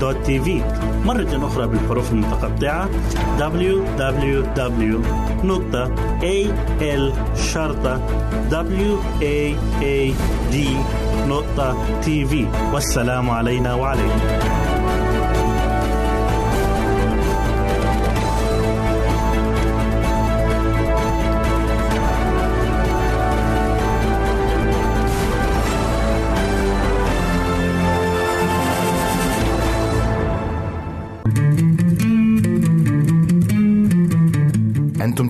www.al-waad.tv مرة أخرى بالحروف المتقطعة www.al-waad.tv والسلام علينا وعليكم.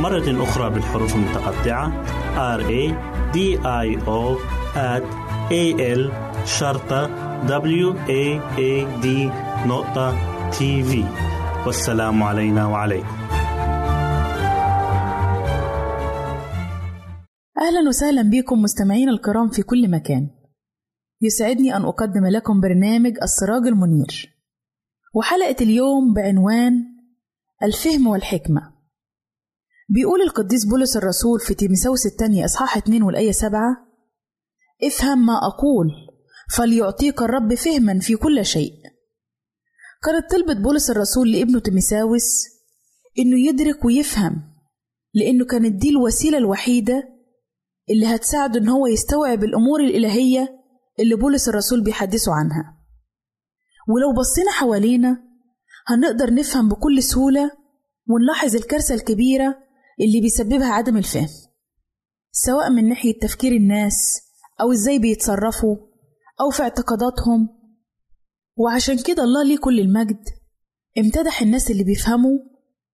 مرة أخرى بالحروف المتقطعة. R A D I O at A L شرطة W A A D نقطة تي في والسلام علينا وعليكم. أهلا وسهلا بكم مستمعين الكرام في كل مكان. يسعدني أن أقدم لكم برنامج السراج المنير. وحلقة اليوم بعنوان الفهم والحكمة. بيقول القديس بولس الرسول في تيمساوس الثانية إصحاح 2 والآية 7 افهم ما أقول فليعطيك الرب فهما في كل شيء. كانت طلبة بولس الرسول لابنه تيمساوس إنه يدرك ويفهم لأنه كانت دي الوسيلة الوحيدة اللي هتساعده إن هو يستوعب الأمور الإلهية اللي بولس الرسول بيحدثه عنها. ولو بصينا حوالينا هنقدر نفهم بكل سهولة ونلاحظ الكارثة الكبيرة اللي بيسببها عدم الفهم سواء من ناحية تفكير الناس أو إزاي بيتصرفوا أو في اعتقاداتهم. وعشان كده الله ليه كل المجد؟ امتدح الناس اللي بيفهموا.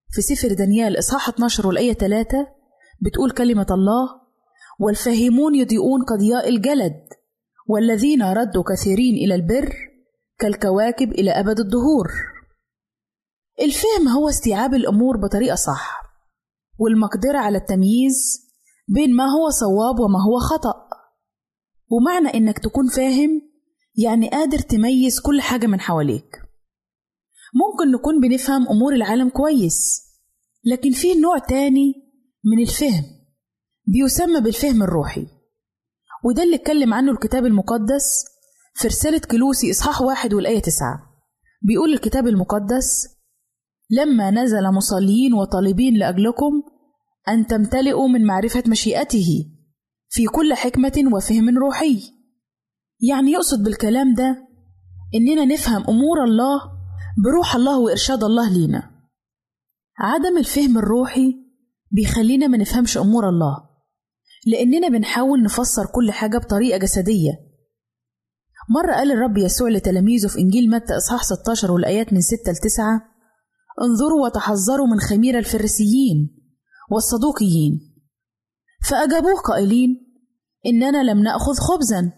في سفر دانيال إصحاح 12 والآية 3 بتقول كلمة الله والفاهمون يضيئون كضياء الجلد والذين ردوا كثيرين إلى البر كالكواكب إلى أبد الدهور. الفهم هو استيعاب الأمور بطريقة صح والمقدرة على التمييز بين ما هو صواب وما هو خطأ. ومعنى إنك تكون فاهم يعني قادر تميز كل حاجة من حواليك. ممكن نكون بنفهم أمور العالم كويس لكن في نوع تاني من الفهم بيسمى بالفهم الروحي. وده اللي اتكلم عنه الكتاب المقدس في رسالة كلوسي إصحاح واحد والآية تسعة. بيقول الكتاب المقدس لما نزل مصلين وطالبين لأجلكم أن تمتلئوا من معرفة مشيئته في كل حكمة وفهم روحي. يعني يقصد بالكلام ده إننا نفهم أمور الله بروح الله وإرشاد الله لينا. عدم الفهم الروحي بيخلينا ما نفهمش أمور الله لأننا بنحاول نفسر كل حاجة بطريقة جسدية. مرة قال الرب يسوع لتلاميذه في إنجيل متى إصحاح 16 والآيات من 6 ل 9 انظروا وتحذروا من خمير الفريسيين والصدوقيين. فأجابوه قائلين إننا لم نأخذ خبزا.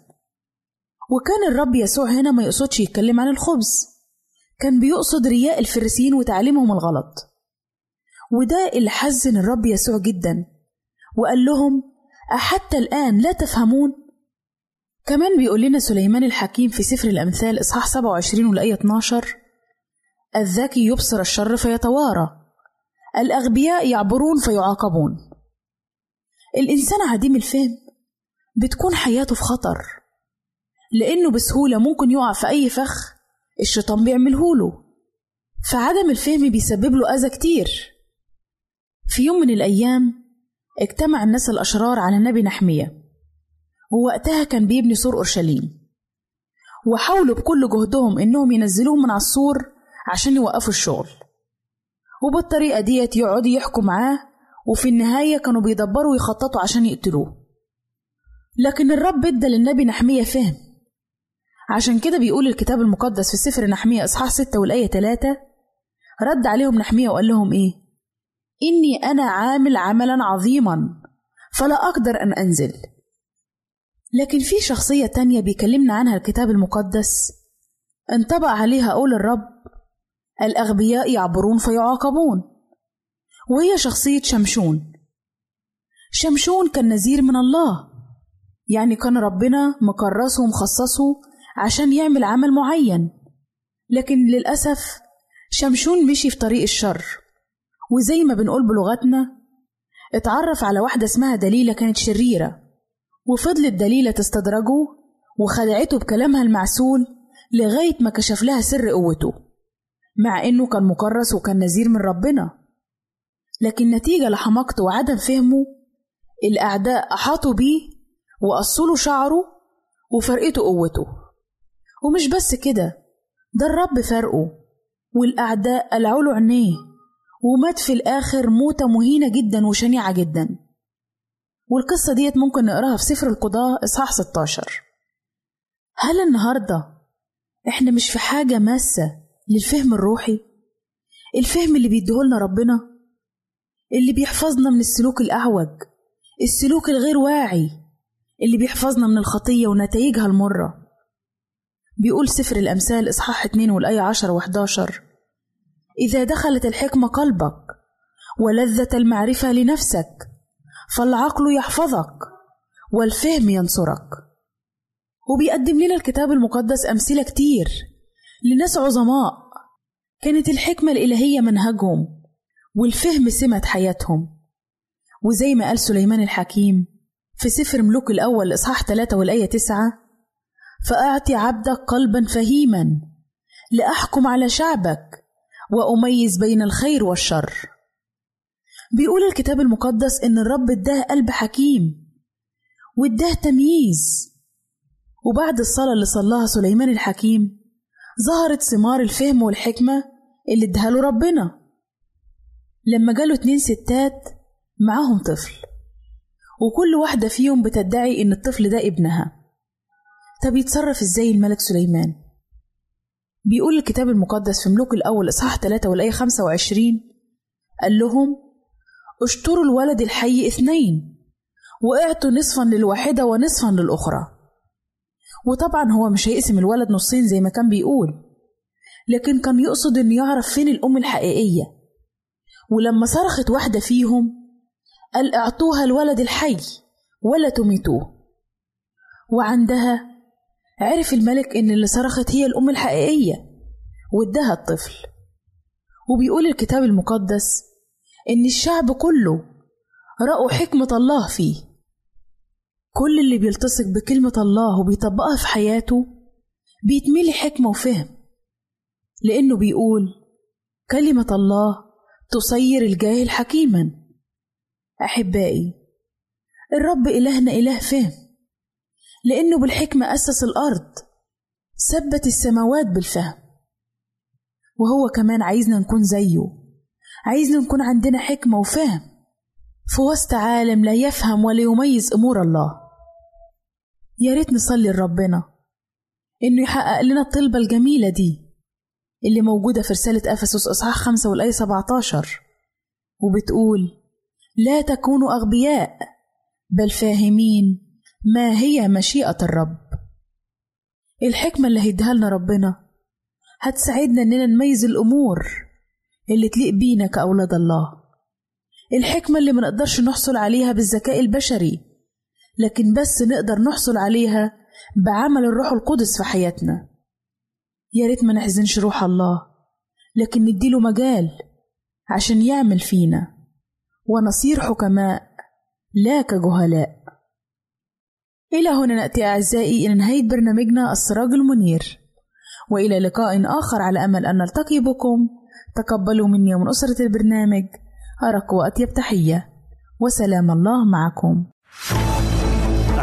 وكان الرب يسوع هنا ما يقصدش يتكلم عن الخبز. كان بيقصد رياء الفريسيين وتعليمهم الغلط. وده اللي حزن الرب يسوع جدا. وقال لهم أحتى الآن لا تفهمون. كمان بيقول لنا سليمان الحكيم في سفر الأمثال إصحاح 27 والآية 12 الذكي يبصر الشر فيتوارى. الأغبياء يعبرون فيعاقبون. الإنسان عديم الفهم. بتكون حياته في خطر. لأنه بسهولة ممكن يقع في أي فخ الشيطان بيعملهوله فعدم الفهم بيسبب له أذى كتير. في يوم من الأيام اجتمع الناس الأشرار على النبي نحمية. ووقتها كان بيبني سور أورشليم. وحاولوا بكل جهدهم إنهم ينزلوه من على السور عشان يوقفوا الشغل. وبالطريقة ديت يقعدوا يحكوا معاه وفي النهاية كانوا بيدبروا ويخططوا عشان يقتلوه. لكن الرب ادى للنبي نحمية فهم. عشان كده بيقول الكتاب المقدس في سفر نحمية إصحاح ستة والآية تلاتة رد عليهم نحمية وقال لهم إيه؟ إني أنا عامل عملا عظيما فلا أقدر أن أنزل. لكن في شخصية تانية بيكلمنا عنها الكتاب المقدس انطبق عليها قول الرب الأغبياء يعبرون فيعاقبون. وهي شخصية شمشون. شمشون كان نذير من الله. يعني كان ربنا مكرسه ومخصصه عشان يعمل عمل معين. لكن للأسف شمشون مشي في طريق الشر. وزي ما بنقول بلغتنا اتعرف على واحدة اسمها دليلة كانت شريرة. وفضلت دليلة تستدرجه وخدعته بكلامها المعسول لغاية ما كشف لها سر قوته. مع إنه كان مكرس وكان نذير من ربنا. لكن نتيجة لحماقته وعدم فهمه الأعداء أحاطوا بيه وقصوا له شعره وفرقته قوته. ومش بس كده ده الرب فرقه والأعداء قلعوا له عينيه ومات في الآخر موتة مهينة جدا وشنيعة جدا. والقصة ديت ممكن نقراها في سفر القضاء إصحاح 16 هل النهاردة إحنا مش في حاجة ماسة للفهم الروحي الفهم اللي بيديهولنا ربنا اللي بيحفظنا من السلوك الأعوج السلوك الغير واعي اللي بيحفظنا من الخطية ونتائجها المرة. بيقول سفر الأمثال إصحاح 2 والآية 10 و11 إذا دخلت الحكمة قلبك ولذة المعرفة لنفسك فالعقل يحفظك والفهم ينصرك. وبيقدم لنا الكتاب المقدس أمثلة كتير. لناس عظماء. كانت الحكمة الإلهية منهجهم والفهم سمة حياتهم. وزي ما قال سليمان الحكيم في سفر ملوك الأول إصحاح 3 والآية 9 فأعطي عبدك قلبا فهيما لأحكم على شعبك وأميز بين الخير والشر. بيقول الكتاب المقدس إن الرب اداه قلب حكيم واداه تمييز. وبعد الصلاة اللي صلاها سليمان الحكيم ظهرت ثمار الفهم والحكمة اللي اداها له ربنا. لما جاله اتنين ستات معاهم طفل. وكل واحدة فيهم بتدعي إن الطفل ده ابنها. طب يتصرف إزاي الملك سليمان؟ بيقول الكتاب المقدس في ملوك الأول إصحاح 3 والآية 25 قال لهم اشتروا الولد الحي اثنين وإعطوا نصفا للواحدة ونصفا للأخرى. وطبعا هو مش هيقسم الولد نصين زي ما كان بيقول. لكن كان يقصد إنه يعرف فين الأم الحقيقية. ولما صرخت واحدة فيهم قال أعطوها الولد الحي ولا تميتوه. وعندها عرف الملك إن اللي صرخت هي الأم الحقيقية واداها الطفل. وبيقول الكتاب المقدس إن الشعب كله رأوا حكمة الله فيه. كل اللي بيلتصق بكلمة الله وبيطبقها في حياته بيتملي حكمة وفهم لأنه بيقول كلمة الله تصير الجاهل حكيما. أحبائي الرب إلهنا إله فهم لأنه بالحكمة أسس الأرض ثبت السماوات بالفهم وهو كمان عايزنا نكون زيه عايزنا نكون عندنا حكمة وفهم في وسط عالم لا يفهم ولا يميز أمور الله. يا ريت نصلي لربنا. إنه يحقق لنا الطلبة الجميلة دي اللي موجودة في رسالة أفسس إصحاح خمسة والآية 17 وبتقول لا تكونوا أغبياء بل فاهمين ما هي مشيئة الرب. الحكمة اللي هيديها لنا ربنا هتساعدنا إننا نميز الأمور اللي تليق بينا كأولاد الله. الحكمة اللي منقدرش نحصل عليها بالذكاء البشري لكن بس نقدر نحصل عليها بعمل الروح القدس في حياتنا. يا ريت ما نحزنش روح الله لكن نديله مجال عشان يعمل فينا ونصير حكماء لا كجهلاء إلى هنا نأتي أعزائي إلى نهاية برنامجنا السراج المنير وإلى لقاء آخر على أمل أن نلتقي بكم. تقبلوا مني ومن أسرة البرنامج أرق وأطيب تحية وسلام الله معكم.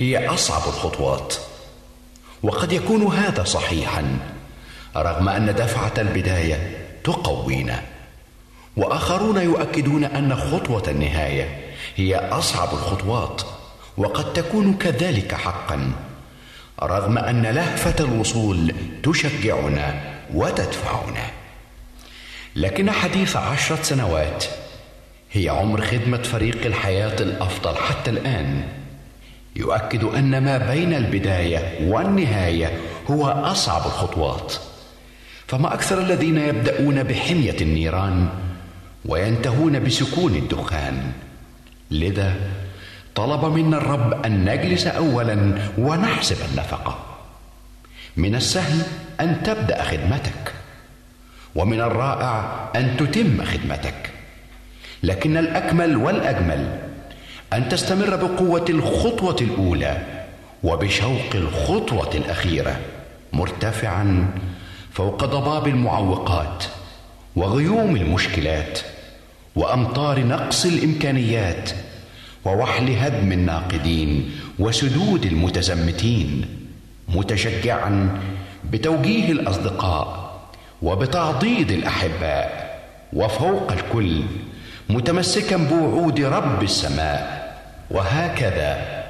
هي أصعب الخطوات. وقد يكون هذا صحيحا رغم أن دفعة البداية تقوينا. وآخرون يؤكدون أن خطوة النهاية هي أصعب الخطوات وقد تكون كذلك حقا رغم أن لهفة الوصول تشجعنا وتدفعنا. لكن حديث عشرة سنوات هي عمر خدمة فريق الحياة الأفضل حتى الآن. يؤكد أن ما بين البداية والنهاية هو أصعب الخطوات. فما أكثر الذين يبدأون بحمية النيران وينتهون بسكون الدخان. لذا طلب منا الرب أن نجلس أولا ونحسب النفقة. من السهل أن تبدأ خدمتك ومن الرائع أن تتم خدمتك. لكن الأكمل والأجمل أن تستمر بقوة الخطوة الأولى وبشوق الخطوة الأخيرة مرتفعا فوق ضباب المعوقات وغيوم المشكلات وأمطار نقص الإمكانيات ووحل هدم الناقدين وسدود المتزمتين متشجعا بتوجيه الأصدقاء وبتعضيد الأحباء وفوق الكل متمسكا بوعود رب السماء. وهكذا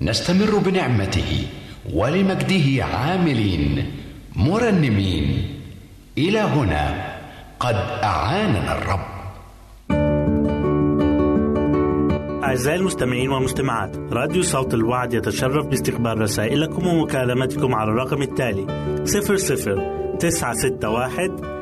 نستمر بنعمته ولمجده عاملين مرنمين. إلى هنا قد أعاننا الرب. أعزائي المستمعين والمستمعات راديو صوت الوعد يتشرف باستقبال رسائلكم ومكالمتكم على الرقم التالي 00 961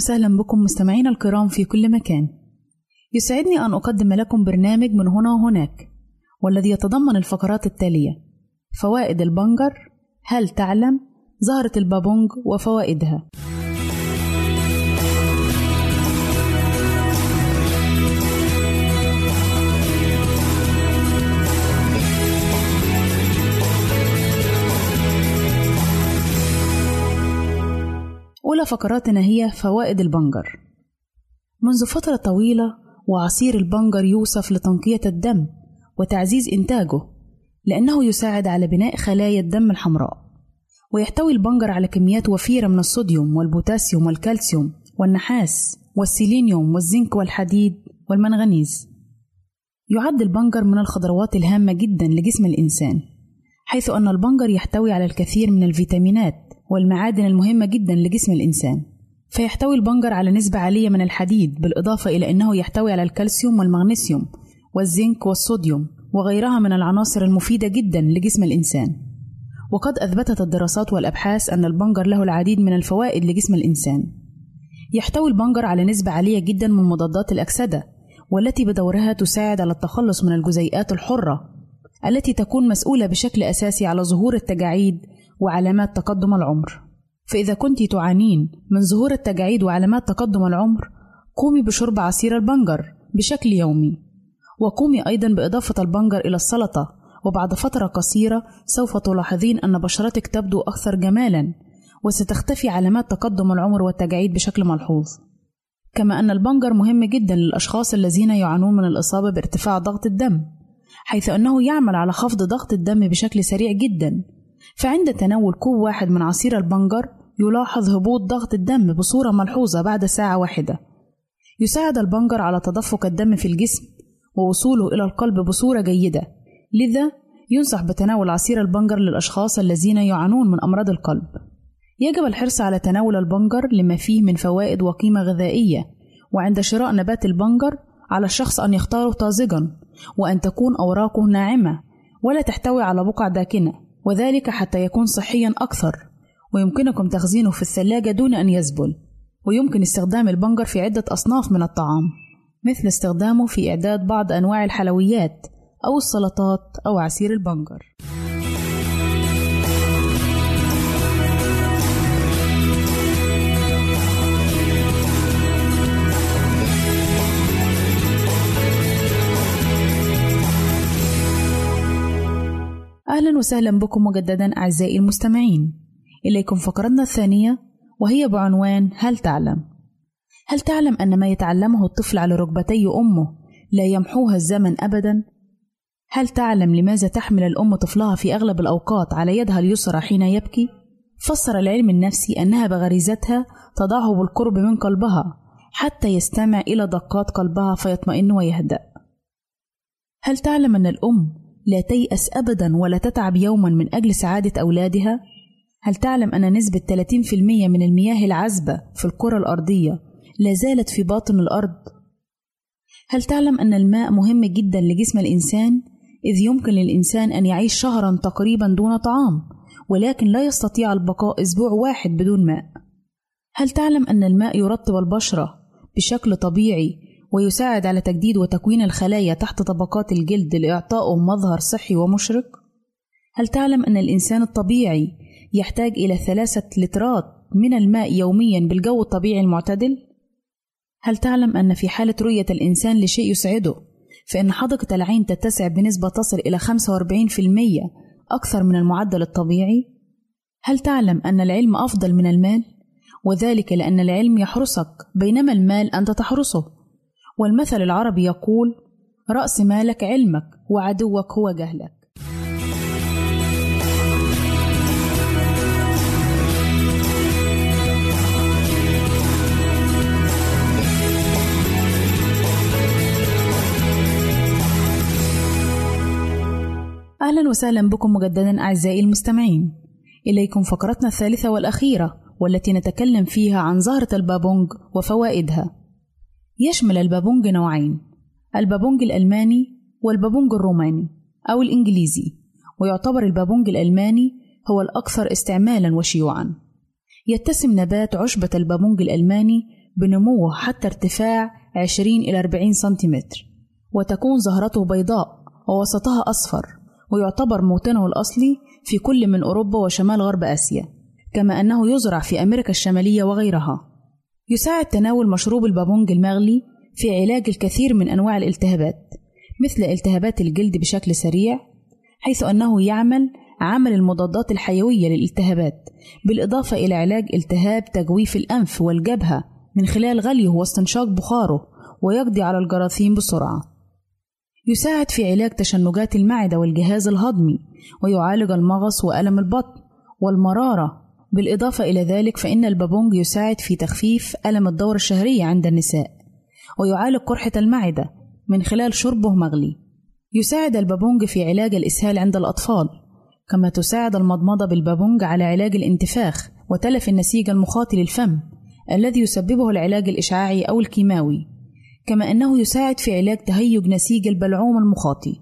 وسهلا بكم مستمعينا الكرام في كل مكان. يسعدني أن أقدم لكم برنامج من هنا وهناك والذي يتضمن الفقرات التالية فوائد البنجر هل تعلم؟ زهرة البابونج وفوائدها. أولى فقراتنا هي فوائد البنجر. منذ فترة طويلة وعصير البنجر يوصف لتنقية الدم وتعزيز إنتاجه لأنه يساعد على بناء خلايا الدم الحمراء ويحتوي البنجر على كميات وفيرة من الصوديوم والبوتاسيوم والكالسيوم والنحاس والسيلينيوم والزنك والحديد والمنغنيز. يعد البنجر من الخضروات الهامة جدا لجسم الإنسان حيث أن البنجر يحتوي على الكثير من الفيتامينات والمعادن المهمة جدا لجسم الإنسان. فيحتوي البنجر على نسبة عالية من الحديد بالإضافة إلى أنه يحتوي على الكالسيوم والمغنيسيوم والزنك والصوديوم وغيرها من العناصر المفيدة جدا لجسم الإنسان. وقد أثبتت الدراسات والأبحاث أن البنجر له العديد من الفوائد لجسم الإنسان. يحتوي البنجر على نسبة عالية جدا من مضادات الأكسدة والتي بدورها تساعد على التخلص من الجزيئات الحرة التي تكون مسؤولة بشكل أساسي على ظهور التجاعيد وعلامات تقدم العمر. فإذا كنت تعانين من ظهور التجاعيد وعلامات تقدم العمر قومي بشرب عصير البنجر بشكل يومي. وقومي أيضا بإضافة البنجر إلى السلطة. وبعد فترة قصيرة سوف تلاحظين أن بشرتك تبدو أكثر جمالا وستختفي علامات تقدم العمر والتجاعيد بشكل ملحوظ. كما أن البنجر مهم جدا للأشخاص الذين يعانون من الإصابة بارتفاع ضغط الدم حيث أنه يعمل على خفض ضغط الدم بشكل سريع جدا. فعند تناول كوب واحد من عصير البنجر يلاحظ هبوط ضغط الدم بصورة ملحوظة بعد ساعة واحدة. يساعد البنجر على تدفق الدم في الجسم ووصوله إلى القلب بصورة جيدة. لذا ينصح بتناول عصير البنجر للأشخاص الذين يعانون من أمراض القلب. يجب الحرص على تناول البنجر لما فيه من فوائد وقيمة غذائية وعند شراء نبات البنجر على الشخص أن يختاره طازجا وأن تكون أوراقه ناعمة ولا تحتوي على بقع داكنة. وذلك حتى يكون صحيا أكثر ويمكنكم تخزينه في الثلاجة دون أن يذبل ويمكن استخدام البنجر في عدة أصناف من الطعام مثل استخدامه في إعداد بعض أنواع الحلويات أو السلطات أو عصير البنجر. أهلا وسهلا بكم مجددا أعزائي المستمعين إليكم فقرتنا الثانية وهي بعنوان هل تعلم؟ هل تعلم أن ما يتعلمه الطفل على ركبتي أمه لا يمحوها الزمن أبدا؟ هل تعلم لماذا تحمل الأم طفلها في أغلب الأوقات على يدها اليسرى حين يبكي؟ فسر العلم النفسي أنها بغريزتها تضعه بالقرب من قلبها حتى يستمع إلى دقات قلبها فيطمئن ويهدأ. هل تعلم أن الأم لا تيأس أبدا ولا تتعب يوما من أجل سعادة أولادها؟ هل تعلم أن نسبة 30% من المياه العذبة في الكرة الأرضية لا زالت في باطن الأرض؟ هل تعلم أن الماء مهم جدا لجسم الإنسان إذ يمكن للإنسان أن يعيش شهرا تقريبا دون طعام ولكن لا يستطيع البقاء أسبوع واحد بدون ماء؟ هل تعلم أن الماء يرطب البشرة بشكل طبيعي ويساعد على تجديد وتكوين الخلايا تحت طبقات الجلد لإعطائه مظهر صحي ومشرق؟ هل تعلم أن الإنسان الطبيعي يحتاج إلى ثلاثة لترات من الماء يوميا بالجو الطبيعي المعتدل؟ هل تعلم أن في حالة رؤية الإنسان لشيء يسعده فإن حدقة العين تتسع بنسبة تصل إلى 45% أكثر من المعدل الطبيعي؟ هل تعلم أن العلم أفضل من المال؟ وذلك لأن العلم يحرسك بينما المال أنت تحرسه والمثل العربي يقول رأس مالك علمك وعدوك هو جهلك. أهلا وسهلا بكم مجددا أعزائي المستمعين. إليكم فقرتنا الثالثة والأخيرة والتي نتكلم فيها عن زهرة البابونج وفوائدها. يشمل البابونج نوعين البابونج الألماني والبابونج الروماني أو الإنجليزي ويعتبر البابونج الألماني هو الأكثر استعمالا وشيوعا. يتسم نبات عشبة البابونج الألماني بنموه حتى ارتفاع 20 إلى 40 سنتيمتر وتكون زهرته بيضاء ووسطها أصفر ويعتبر موطنه الأصلي في كل من أوروبا وشمال غرب آسيا كما أنه يزرع في أمريكا الشمالية وغيرها. يساعد تناول مشروب البابونج المغلي في علاج الكثير من أنواع الالتهابات مثل التهابات الجلد بشكل سريع حيث أنه يعمل عمل المضادات الحيوية للالتهابات بالإضافة إلى علاج التهاب تجويف الأنف والجبهة من خلال غليه واستنشاق بخاره ويقضي على الجراثيم بسرعة. يساعد في علاج تشنجات المعدة والجهاز الهضمي ويعالج المغص وألم البطن والمرارة بالإضافة إلى ذلك فإن البابونج يساعد في تخفيف ألم الدورة الشهرية عند النساء ويعالج قرحة المعدة من خلال شربه مغلي. يساعد البابونج في علاج الإسهال عند الأطفال كما تساعد المضمضة بالبابونج على علاج الانتفاخ وتلف النسيج المخاطي للفم الذي يسببه العلاج الإشعاعي أو الكيماوي كما أنه يساعد في علاج تهيج نسيج البلعوم المخاطي.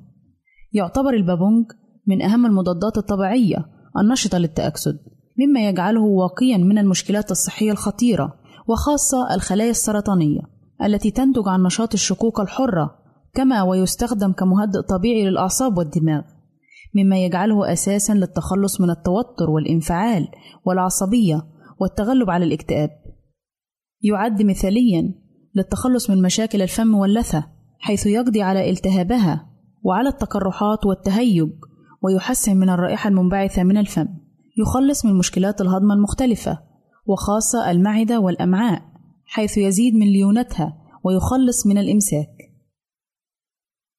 يعتبر البابونج من أهم المضادات الطبيعية النشطة للتأكسد. مما يجعله واقيا من المشكلات الصحية الخطيرة وخاصة الخلايا السرطانية التي تنتج عن نشاط الشقوق الحرة كما ويستخدم كمهدئ طبيعي للأعصاب والدماغ مما يجعله أساسا للتخلص من التوتر والانفعال والعصبية والتغلب على الاكتئاب. يعد مثاليا للتخلص من مشاكل الفم واللثة حيث يقضي على التهابها وعلى التقرحات والتهيج ويحسن من الرائحة المنبعثة من الفم. يخلص من مشكلات الهضم المختلفة وخاصة المعدة والأمعاء حيث يزيد من ليونتها ويخلص من الإمساك.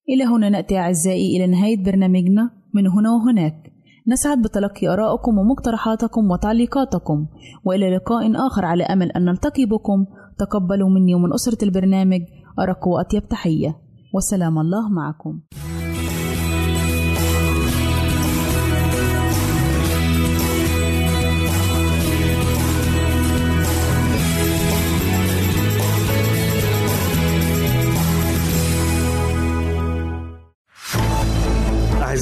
إلى هنا نأتي أعزائي إلى نهاية برنامجنا من هنا وهناك. نسعد بتلقي آرائكم ومقترحاتكم وتعليقاتكم وإلى لقاء آخر على أمل أن نلتقي بكم. تقبلوا مني ومن أسرة البرنامج أرق وأطيب تحية. وسلام الله معكم.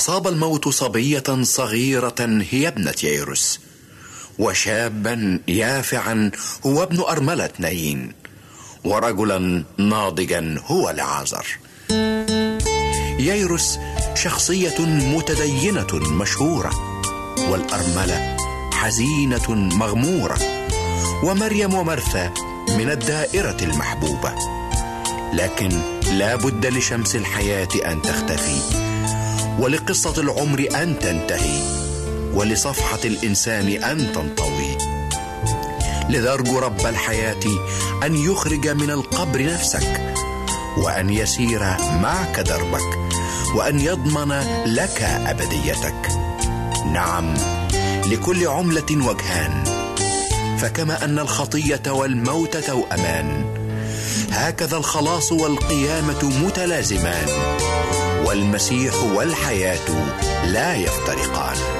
أصاب الموت صبية صغيرة هي ابنة ييروس وشابا يافعا هو ابن أرملة نايين ورجلا ناضجا هو لعازر ييروس شخصية متدينة مشهورة والأرملة حزينة مغمورة. ومريم ومرثا من الدائرة المحبوبة. لكن لا بد لشمس الحياة أن تختفي. ولقصة العمر أن تنتهي ولصفحة الإنسان أن تنطوي. لذا أرجو رب الحياة أن يخرج من القبر نفسك وأن يسير معك دربك وأن يضمن لك أبديتك. نعم لكل عملة وجهان. فكما أن الخطية والموت توأمان هكذا الخلاص والقيامة متلازمان. والمسيح والحياة لا يفترقان.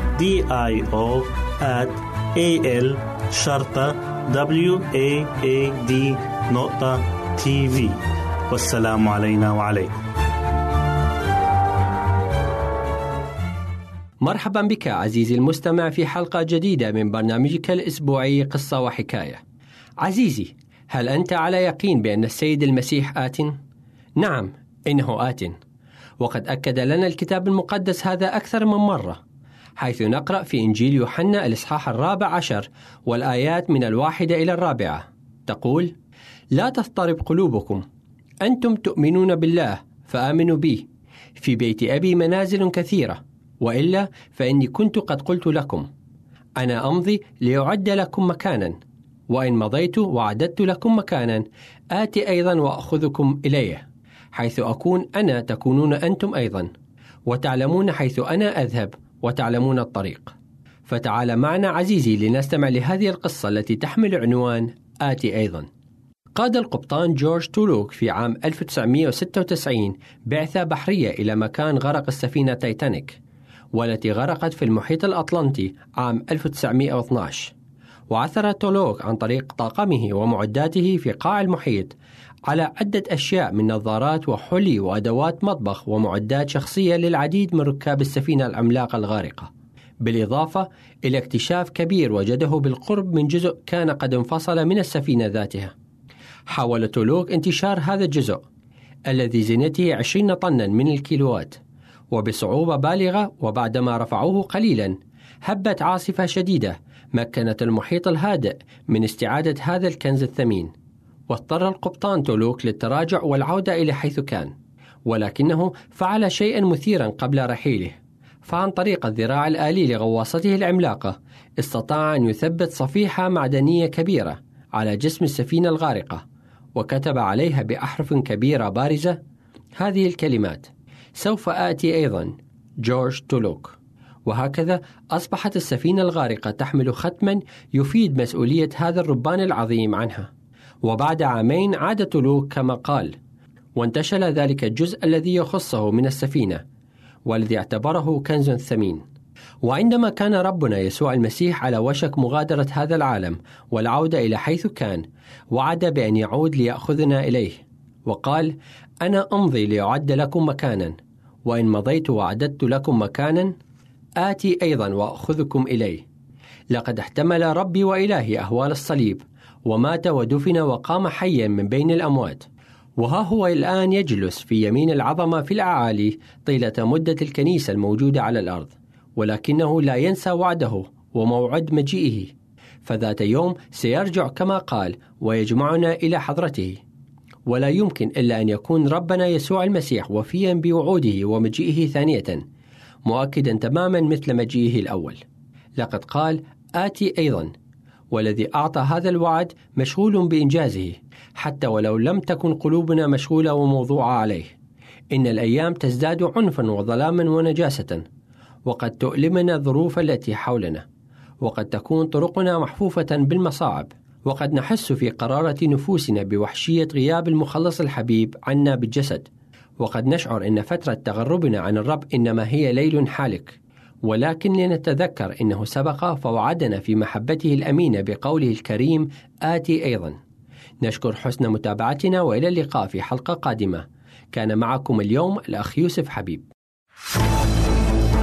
D I O at A L شرطة W A A نقطة تي في والسلام علينا وعليكم مرحبا بك عزيزي المستمع في حلقة جديدة من برنامجك الأسبوعي قصة وحكاية. عزيزي، هل أنت على يقين بأن السيد المسيح آت؟ نعم، إنه آت. وقد أكد لنا الكتاب المقدس هذا أكثر من مرة، حيث نقرأ في إنجيل يوحنا الإصحاح الرابع عشر والآيات من الواحدة إلى الرابعة، تقول: لا تضطرب قلوبكم، أنتم تؤمنون بالله فآمنوا بي، في بيت أبي منازل كثيرة، وإلا فإني كنت قد قلت لكم. أنا أمضي ليعد لكم مكانا. وإن مضيت وعددت لكم مكانا. آتي أيضا وأخذكم إليه. حيث أكون أنا تكونون أنتم أيضا. وتعلمون حيث أنا أذهب. وتعلمون الطريق. فتعال معنا عزيزي لنستمع لهذه القصة التي تحمل عنوان آتي أيضا. قاد القبطان جورج تولوك في عام 1996 بعثة بحرية إلى مكان غرق السفينة تايتانيك والتي غرقت في المحيط الأطلنطي عام 1912 وعثر تولوك عن طريق طاقمه ومعداته في قاع المحيط على عدة أشياء من نظارات وحلي وأدوات مطبخ ومعدات شخصية للعديد من ركاب السفينة العملاقة الغارقة. بالإضافة إلى اكتشاف كبير وجده بالقرب من جزء كان قد انفصل من السفينة ذاتها. حاول تولوك انتشار هذا الجزء الذي زينته 20 طنا من الكيلوات وبصعوبة بالغة وبعدما رفعوه قليلا هبت عاصفة شديدة مكنت المحيط الهادئ من استعادة هذا الكنز الثمين. واضطر القبطان تولوك للتراجع والعودة إلى حيث كان ولكنه فعل شيئا مثيرا قبل رحيله فعن طريق الذراع الآلي لغواصته العملاقة استطاع أن يثبت صفيحة معدنية كبيرة على جسم السفينة الغارقة وكتب عليها بأحرف كبيرة بارزة هذه الكلمات سوف آتي أيضا جورج تولوك. وهكذا أصبحت السفينة الغارقة تحمل ختما يفيد مسؤولية هذا الربان العظيم عنها. وبعد عامين عاد تولوك كما قال وانتشل ذلك الجزء الذي يخصه من السفينة والذي اعتبره كنز ثمين. وعندما كان ربنا يسوع المسيح على وشك مغادرة هذا العالم والعودة إلى حيث كان وعد بأن يعود ليأخذنا إليه وقال أنا أمضي لأعد لكم مكانا وإن مضيت وأعددت لكم مكانا آتي أيضا وأخذكم إليه. لقد احتمل ربي وإلهي أهوال الصليب ومات ودفن وقام حيا من بين الأموات. وها هو الآن يجلس في يمين العظمة في الأعالي طيلة مدة الكنيسة الموجودة على الأرض ولكنه لا ينسى وعده وموعد مجيئه. فذات يوم سيرجع كما قال ويجمعنا إلى حضرته. ولا يمكن إلا أن يكون ربنا يسوع المسيح وفيا بوعوده ومجيئه ثانية مؤكدا تماما مثل مجيئه الأول. لقد قال آتي أيضا والذي أعطى هذا الوعد مشغول بإنجازه حتى ولو لم تكن قلوبنا مشغولة وموضوعة عليه. إن الأيام تزداد عنفا وظلاما ونجاسة وقد تؤلمنا الظروف التي حولنا وقد تكون طرقنا محفوفة بالمصاعب وقد نحس في قرارة نفوسنا بوحشية غياب المخلص الحبيب عنا بالجسد. وقد نشعر أن فترة تغربنا عن الرب إنما هي ليل حالك. ولكن لنتذكر إنه سبق فوعدنا في محبته الأمينة بقوله الكريم آتي أيضا. نشكر حسن متابعتنا وإلى اللقاء في حلقة قادمة. كان معكم اليوم الأخ يوسف حبيب.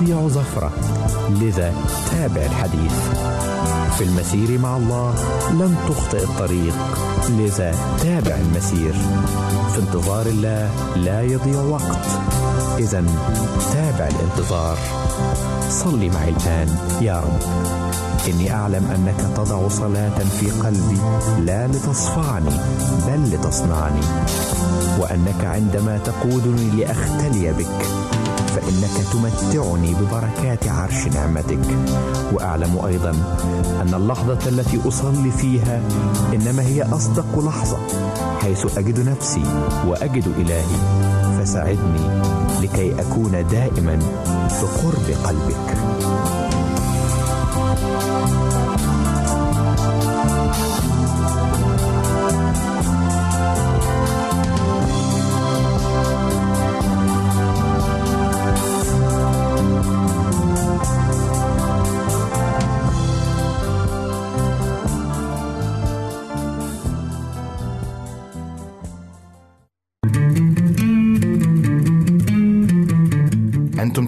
تضيع زفرة لذا تابع الحديث. في المسير مع الله لن تخطئ الطريق. لذا تابع المسير. في انتظار الله لا يضيع وقت. إذا تابع الانتظار. صلي معي الآن يا رب. إني أعلم أنك تضع صلاة في قلبي لا لتصفعني بل لتصنعني. وأنك عندما تقودني لأختلي بك فإنك تمتعني ببركات عرش نعمتك. وأعلم أيضا أن اللحظة التي أصلي فيها إنما هي أصدق لحظة حيث أجد نفسي وأجد إلهي. فساعدني لكي أكون دائما بقرب قلبك.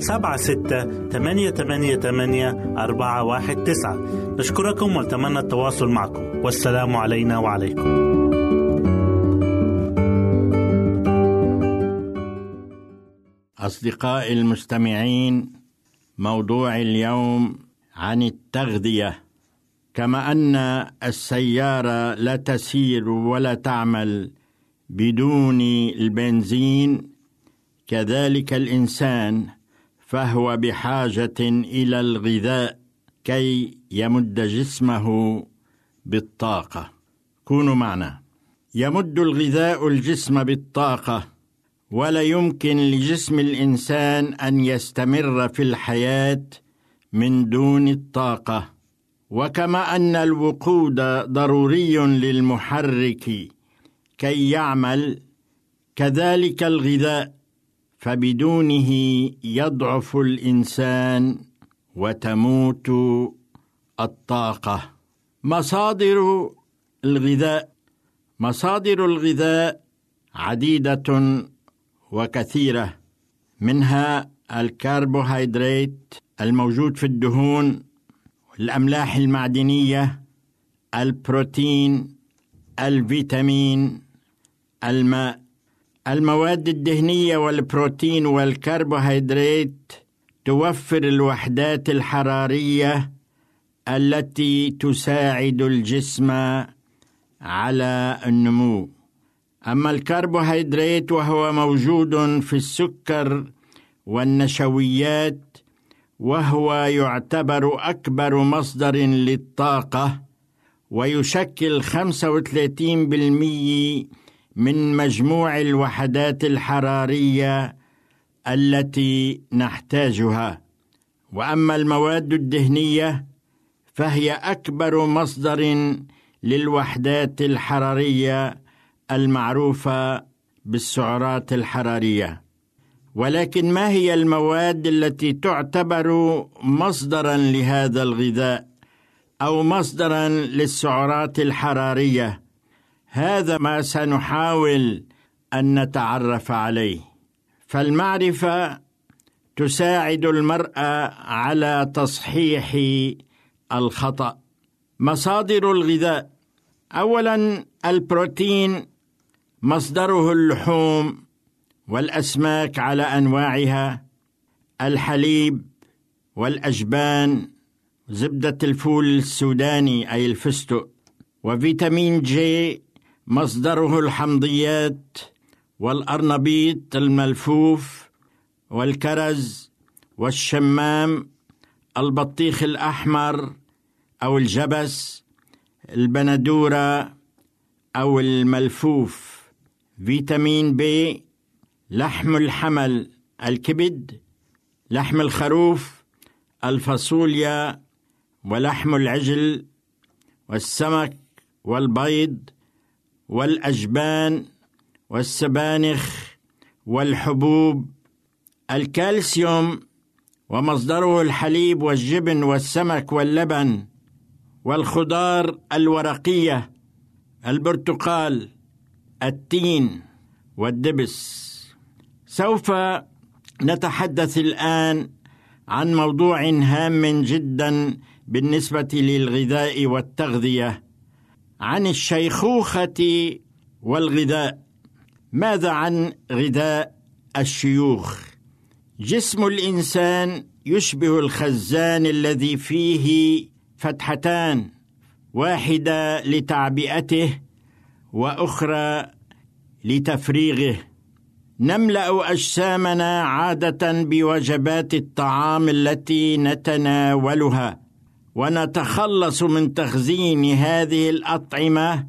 سبعة ستة ثمانية ثمانية ثمانية أربعة واحد تسعة. نشكركم ونتمنى التواصل معكم. والسلام علينا وعليكم. أصدقائي المستمعين موضوع اليوم عن التغذية. كما أن السيارة لا تسير ولا تعمل بدون البنزين كذلك الإنسان فهو بحاجة إلى الغذاء كي يمد جسمه بالطاقة. كونوا معنا. يمد الغذاء الجسم بالطاقة ولا يمكن لجسم الإنسان أن يستمر في الحياة من دون الطاقة. وكما أن الوقود ضروري للمحرك كي يعمل كذلك الغذاء فبدونه يضعف الإنسان وتموت الطاقة. مصادر الغذاء مصادر الغذاء عديدة وكثيرة منها الكربوهيدرات الموجود في الدهون الأملاح المعدنية البروتين الفيتامين الماء. المواد الدهنية والبروتين والكربوهيدرات توفر الوحدات الحرارية التي تساعد الجسم على النمو. أما الكربوهيدرات وهو موجود في السكر والنشويات وهو يعتبر أكبر مصدر للطاقة ويشكل 35% من مجموع الوحدات الحرارية التي نحتاجها. وأما المواد الدهنية فهي أكبر مصدر للوحدات الحرارية المعروفة بالسعرات الحرارية. ولكن ما هي المواد التي تعتبر مصدرا لهذا الغذاء أو مصدرا للسعرات الحرارية؟ هذا ما سنحاول أن نتعرف عليه. فالمعرفة تساعد المرء على تصحيح الخطأ. مصادر الغذاء. اولا البروتين مصدره اللحوم والأسماك على أنواعها الحليب والأجبان زبدة الفول السوداني أي الفستق وفيتامين جي مصدره الحمضيات والأرنبيط الملفوف والكرز والشمام البطيخ الأحمر أو الجبس البندورة أو الملفوف. فيتامين بي لحم الحمل الكبد لحم الخروف الفاصوليا ولحم العجل والسمك والبيض والأجبان والسبانخ والحبوب الكالسيوم ومصدره الحليب والجبن والسمك واللبن والخضار الورقية البرتقال التين والدبس. سوف نتحدث الآن عن موضوع هام جدا بالنسبة للغذاء والتغذية. عن الشيخوخة والغذاء. ماذا عن غذاء الشيوخ؟ جسم الإنسان يشبه الخزان الذي فيه فتحتان واحدة لتعبئته وأخرى لتفريغه. نملأ أجسامنا عادة بوجبات الطعام التي نتناولها. ونتخلص من تخزين هذه الأطعمة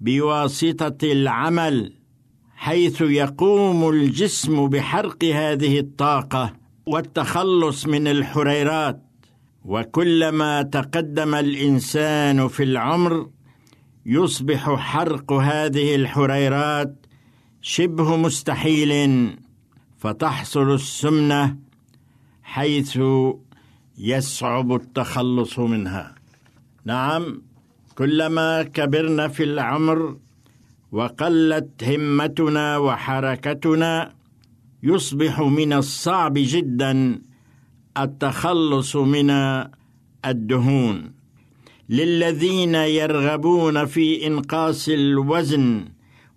بواسطة العمل حيث يقوم الجسم بحرق هذه الطاقة والتخلص من الحريرات. وكلما تقدم الإنسان في العمر يصبح حرق هذه الحريرات شبه مستحيل فتحصل السمنة حيث يصعب التخلص منها. نعم كلما كبرنا في العمر وقلت همتنا وحركتنا يصبح من الصعب جدا التخلص من الدهون. للذين يرغبون في إنقاص الوزن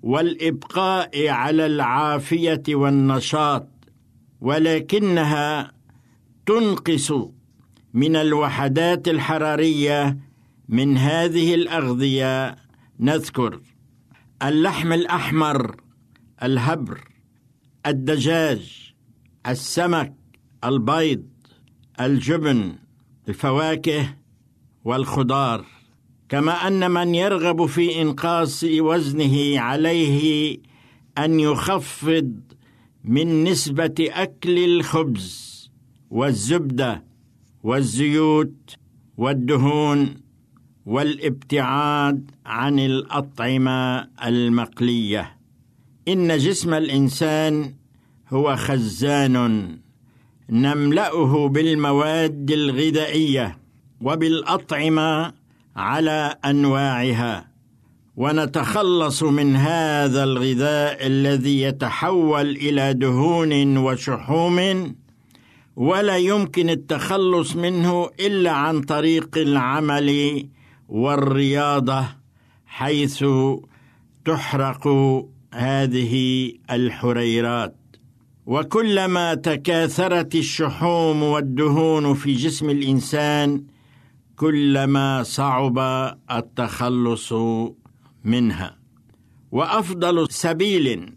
والإبقاء على العافية والنشاط ولكنها تنقص. من الوحدات الحرارية من هذه الأغذية نذكر اللحم الأحمر الهبر الدجاج السمك البيض الجبن الفواكه والخضار. كما أن من يرغب في إنقاص وزنه عليه أن يخفض من نسبة أكل الخبز والزبدة. والزيوت والدهون والابتعاد عن الأطعمة المقلية. إن جسم الإنسان هو خزان نملأه بالمواد الغذائية وبالأطعمة على أنواعها ونتخلص من هذا الغذاء الذي يتحول إلى دهون وشحوم ولا يمكن التخلص منه إلا عن طريق العمل والرياضة حيث تحرق هذه الحريرات. وكلما تكاثرت الشحوم والدهون في جسم الإنسان كلما صعب التخلص منها. وأفضل سبيل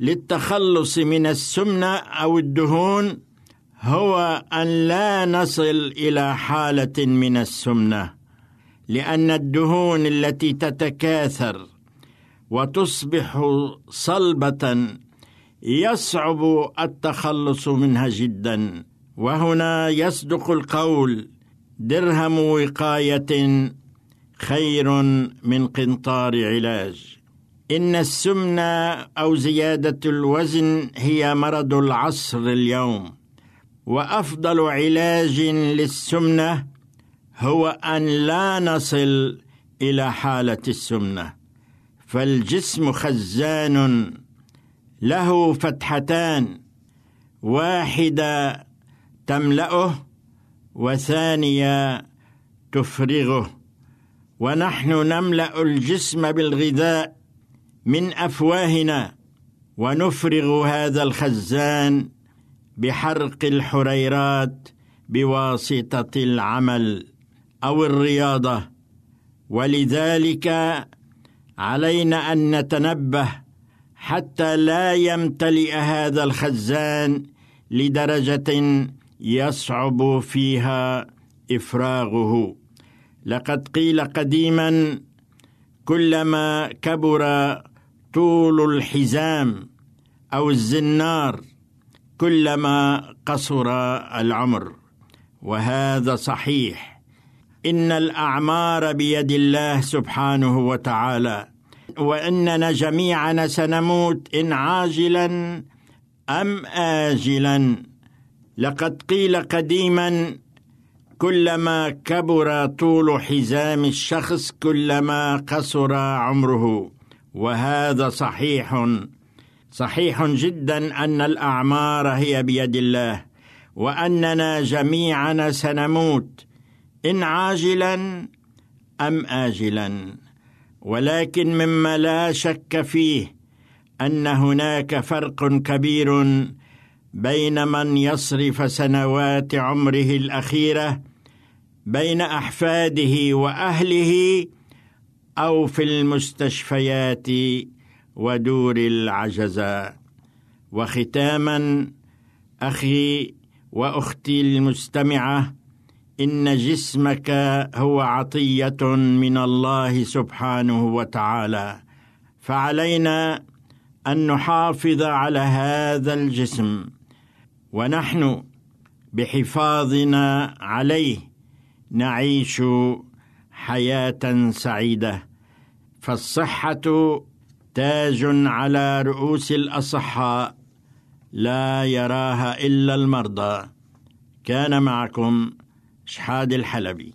للتخلص من السمنة أو الدهون هو أن لا نصل إلى حالة من السمنة لأن الدهون التي تتكاثر وتصبح صلبة يصعب التخلص منها جدا. وهنا يصدق القول درهم وقاية خير من قنطار علاج. إن السمن أو زيادة الوزن هي مرض العصر اليوم. وأفضل علاج للسمنة هو أن لا نصل إلى حالة السمنة فالجسم خزان له فتحتان واحدة تملأه وثانية تفرغه ونحن نملأ الجسم بالغذاء من أفواهنا ونفرغ هذا الخزان بحرق الحريرات بواسطة العمل أو الرياضة. ولذلك علينا أن نتنبه حتى لا يمتلئ هذا الخزان لدرجة يصعب فيها إفراغه. لقد قيل قديما كلما كبر طول الحزام أو الزنار كلما قصر العمر. وهذا صحيح. إن الأعمار بيد الله سبحانه وتعالى. وإننا جميعا سنموت إن عاجلا أم اجلا. لقد قيل قديما كلما كبر طول حزام الشخص كلما قصر عمره. وهذا صحيح. صحيح جدا أن الأعمار هي بيد الله وأننا جميعا سنموت إن عاجلا أم اجلا. ولكن مما لا شك فيه أن هناك فرق كبير بين من يصرف سنوات عمره الأخيرة بين أحفاده وأهله أو في المستشفيات ودور العجزاء وختاما أخي وأختي المستمعة إن جسمك هو عطية من الله سبحانه وتعالى. فعلينا أن نحافظ على هذا الجسم. ونحن بحفاظنا عليه نعيش حياة سعيدة. فالصحة تاج على رؤوس الأصحاء لا يراها إلا المرضى. كان معكم شحاد الحلبي.